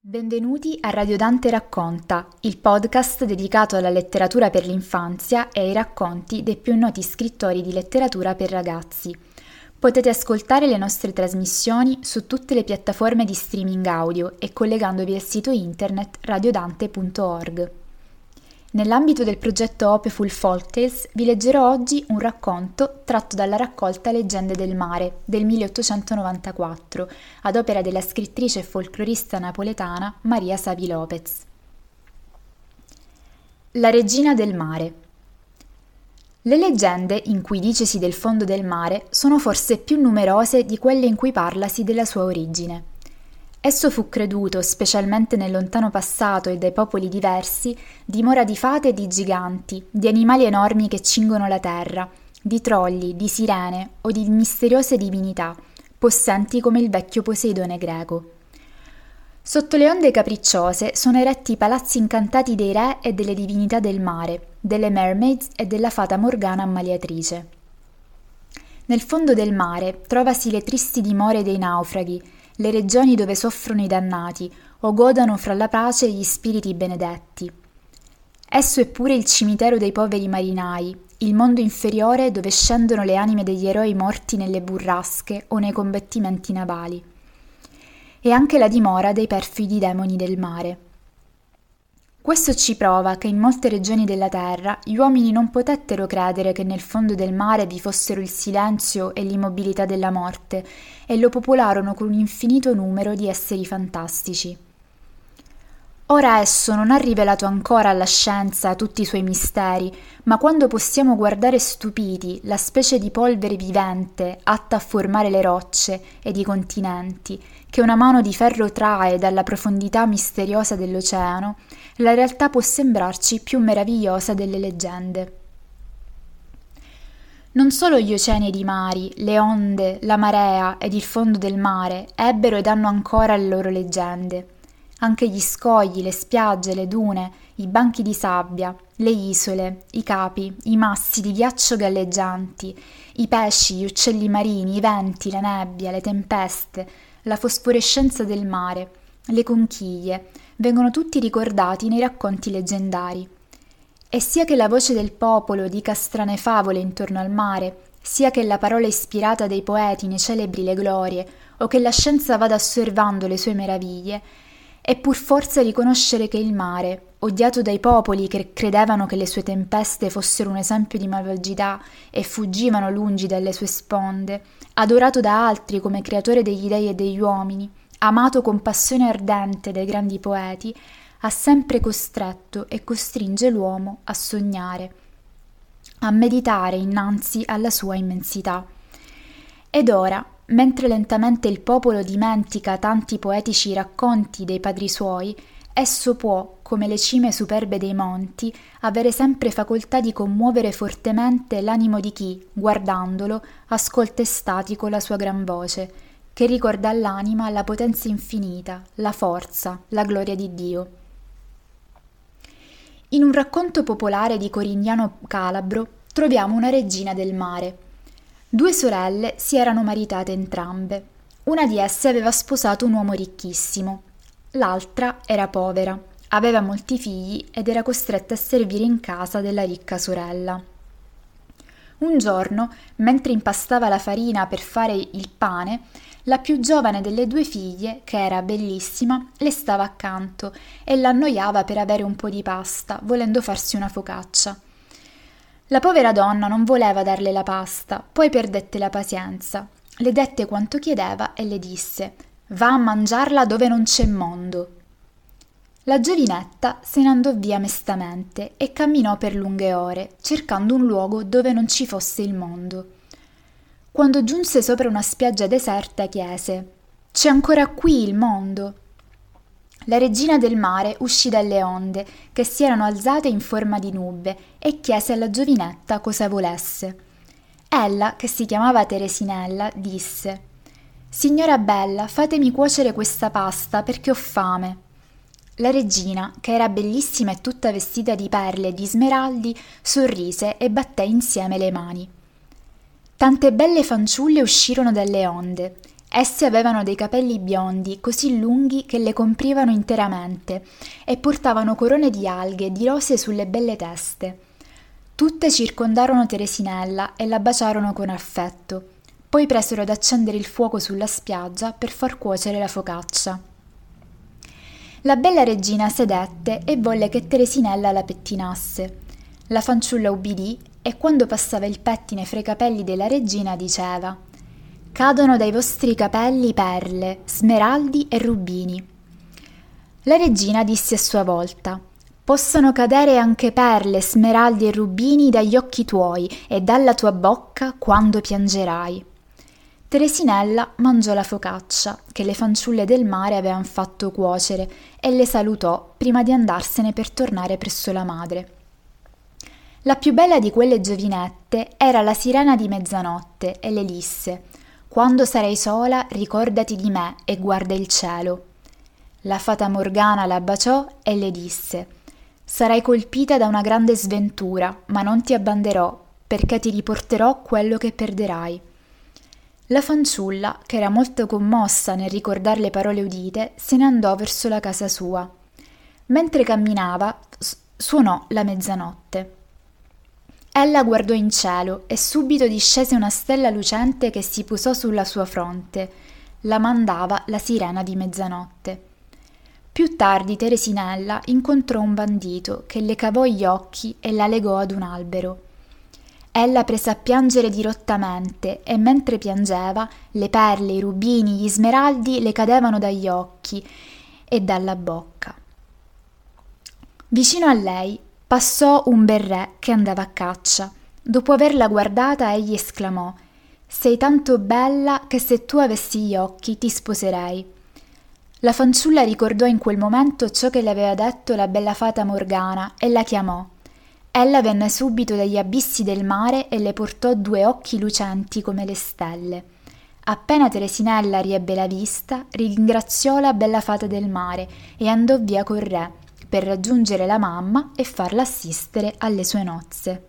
Benvenuti a Radio Dante Racconta, il podcast dedicato alla letteratura per l'infanzia e ai racconti dei più noti scrittori di letteratura per ragazzi. Potete ascoltare le nostre trasmissioni su tutte le piattaforme di streaming audio e collegandovi al sito internet radiodante.org. Nell'ambito del progetto Opeful Folktales vi leggerò oggi un racconto tratto dalla raccolta Leggende del mare del 1894, ad opera della scrittrice e folclorista napoletana Maria Savi Lopez. La regina del mare. Le leggende in cui dicesi del fondo del mare sono forse più numerose di quelle in cui parlasi della sua origine. Esso fu creduto, specialmente nel lontano passato e dai popoli diversi, dimora di fate e di giganti, di animali enormi che cingono la terra, di trolli, di sirene o di misteriose divinità, possenti come il vecchio Poseidone greco. Sotto le onde capricciose sono eretti i palazzi incantati dei re e delle divinità del mare, delle mermaids e della fata Morgana ammaliatrice. Nel fondo del mare trovasi le tristi dimore dei naufraghi, le regioni dove soffrono i dannati o godano fra la pace gli spiriti benedetti. Esso è pure il cimitero dei poveri marinai, il mondo inferiore dove scendono le anime degli eroi morti nelle burrasche o nei combattimenti navali. E anche la dimora dei perfidi demoni del mare. Questo ci prova che in molte regioni della terra gli uomini non potettero credere che nel fondo del mare vi fossero il silenzio e l'immobilità della morte, e lo popolarono con un infinito numero di esseri fantastici. Ora esso non ha rivelato ancora alla scienza tutti i suoi misteri, ma quando possiamo guardare stupiti la specie di polvere vivente atta a formare le rocce ed i continenti, che una mano di ferro trae dalla profondità misteriosa dell'oceano, la realtà può sembrarci più meravigliosa delle leggende. Non solo gli oceani ed i mari, le onde, la marea ed il fondo del mare ebbero ed hanno ancora le loro leggende. Anche gli scogli, le spiagge, le dune, i banchi di sabbia, le isole, i capi, i massi di ghiaccio galleggianti, i pesci, gli uccelli marini, i venti, la nebbia, le tempeste, la fosforescenza del mare, le conchiglie, vengono tutti ricordati nei racconti leggendari. E sia che la voce del popolo dica strane favole intorno al mare, sia che la parola ispirata dei poeti ne celebri le glorie, o che la scienza vada osservando le sue meraviglie, è pur forza riconoscere che il mare, odiato dai popoli che credevano che le sue tempeste fossero un esempio di malvagità e fuggivano lungi dalle sue sponde, adorato da altri come creatore degli dei e degli uomini, amato con passione ardente dai grandi poeti, ha sempre costretto e costringe l'uomo a sognare, a meditare innanzi alla sua immensità. Ed ora, mentre lentamente il popolo dimentica tanti poetici racconti dei padri suoi, esso può, come le cime superbe dei monti, avere sempre facoltà di commuovere fortemente l'animo di chi, guardandolo, ascolta estatico la sua gran voce, che ricorda all'anima la potenza infinita, la forza, la gloria di Dio. In un racconto popolare di Corignano Calabro troviamo una regina del mare. Due sorelle si erano maritate entrambe. Una di esse aveva sposato un uomo ricchissimo, l'altra era povera, aveva molti figli ed era costretta a servire in casa della ricca sorella. Un giorno, mentre impastava la farina per fare il pane, la più giovane delle due figlie, che era bellissima, le stava accanto e l'annoiava per avere un po' di pasta, volendo farsi una focaccia. La povera donna non voleva darle la pasta, poi perdette la pazienza. Le dette quanto chiedeva e le disse: Va a mangiarla dove non c'è mondo. La giovinetta se ne andò via mestamente e camminò per lunghe ore, cercando un luogo dove non ci fosse il mondo. Quando giunse sopra una spiaggia deserta, chiese: C'è ancora qui il mondo? La regina del mare uscì dalle onde, che si erano alzate in forma di nube, e chiese alla giovinetta cosa volesse. Ella, che si chiamava Teresinella, disse: Signora bella, fatemi cuocere questa pasta perché ho fame. La regina, che era bellissima e tutta vestita di perle e di smeraldi, sorrise e batté insieme le mani. Tante belle fanciulle uscirono dalle onde, Esse avevano dei capelli biondi così lunghi che le comprivano interamente e portavano corone di alghe di rose sulle belle teste. Tutte circondarono Teresinella e la baciarono con affetto. Poi presero ad accendere il fuoco sulla spiaggia per far cuocere la focaccia. La bella regina sedette e volle che Teresinella la pettinasse. La fanciulla ubbidì e quando passava il pettine fra i capelli della regina diceva Cadono dai vostri capelli perle, smeraldi e rubini. La regina disse a sua volta Possono cadere anche perle, smeraldi e rubini dagli occhi tuoi e dalla tua bocca quando piangerai. Teresinella mangiò la focaccia che le fanciulle del mare avevano fatto cuocere e le salutò prima di andarsene per tornare presso la madre. La più bella di quelle giovinette era la sirena di mezzanotte e le disse Quando sarai sola ricordati di me e guarda il cielo. La fata Morgana la baciò e le disse Sarai colpita da una grande sventura, ma non ti abbanderò, perché ti riporterò quello che perderai. La fanciulla, che era molto commossa nel ricordare le parole udite, se ne andò verso la casa sua. Mentre camminava, suonò la mezzanotte. Ella guardò in cielo e subito discese una stella lucente che si posò sulla sua fronte. La mandava la sirena di mezzanotte. Più tardi Teresinella incontrò un bandito che le cavò gli occhi e la legò ad un albero. Ella prese a piangere dirottamente e mentre piangeva le perle, i rubini, gli smeraldi le cadevano dagli occhi e dalla bocca. Vicino a lei Passò un bel re che andava a caccia. Dopo averla guardata, egli esclamò Sei tanto bella che se tu avessi gli occhi ti sposerei. La fanciulla ricordò in quel momento ciò che le aveva detto la bella fata Morgana e la chiamò. Ella venne subito dagli abissi del mare e le portò due occhi lucenti come le stelle. Appena Teresinella riebbe la vista, ringraziò la bella fata del mare e andò via col re per raggiungere la mamma e farla assistere alle sue nozze.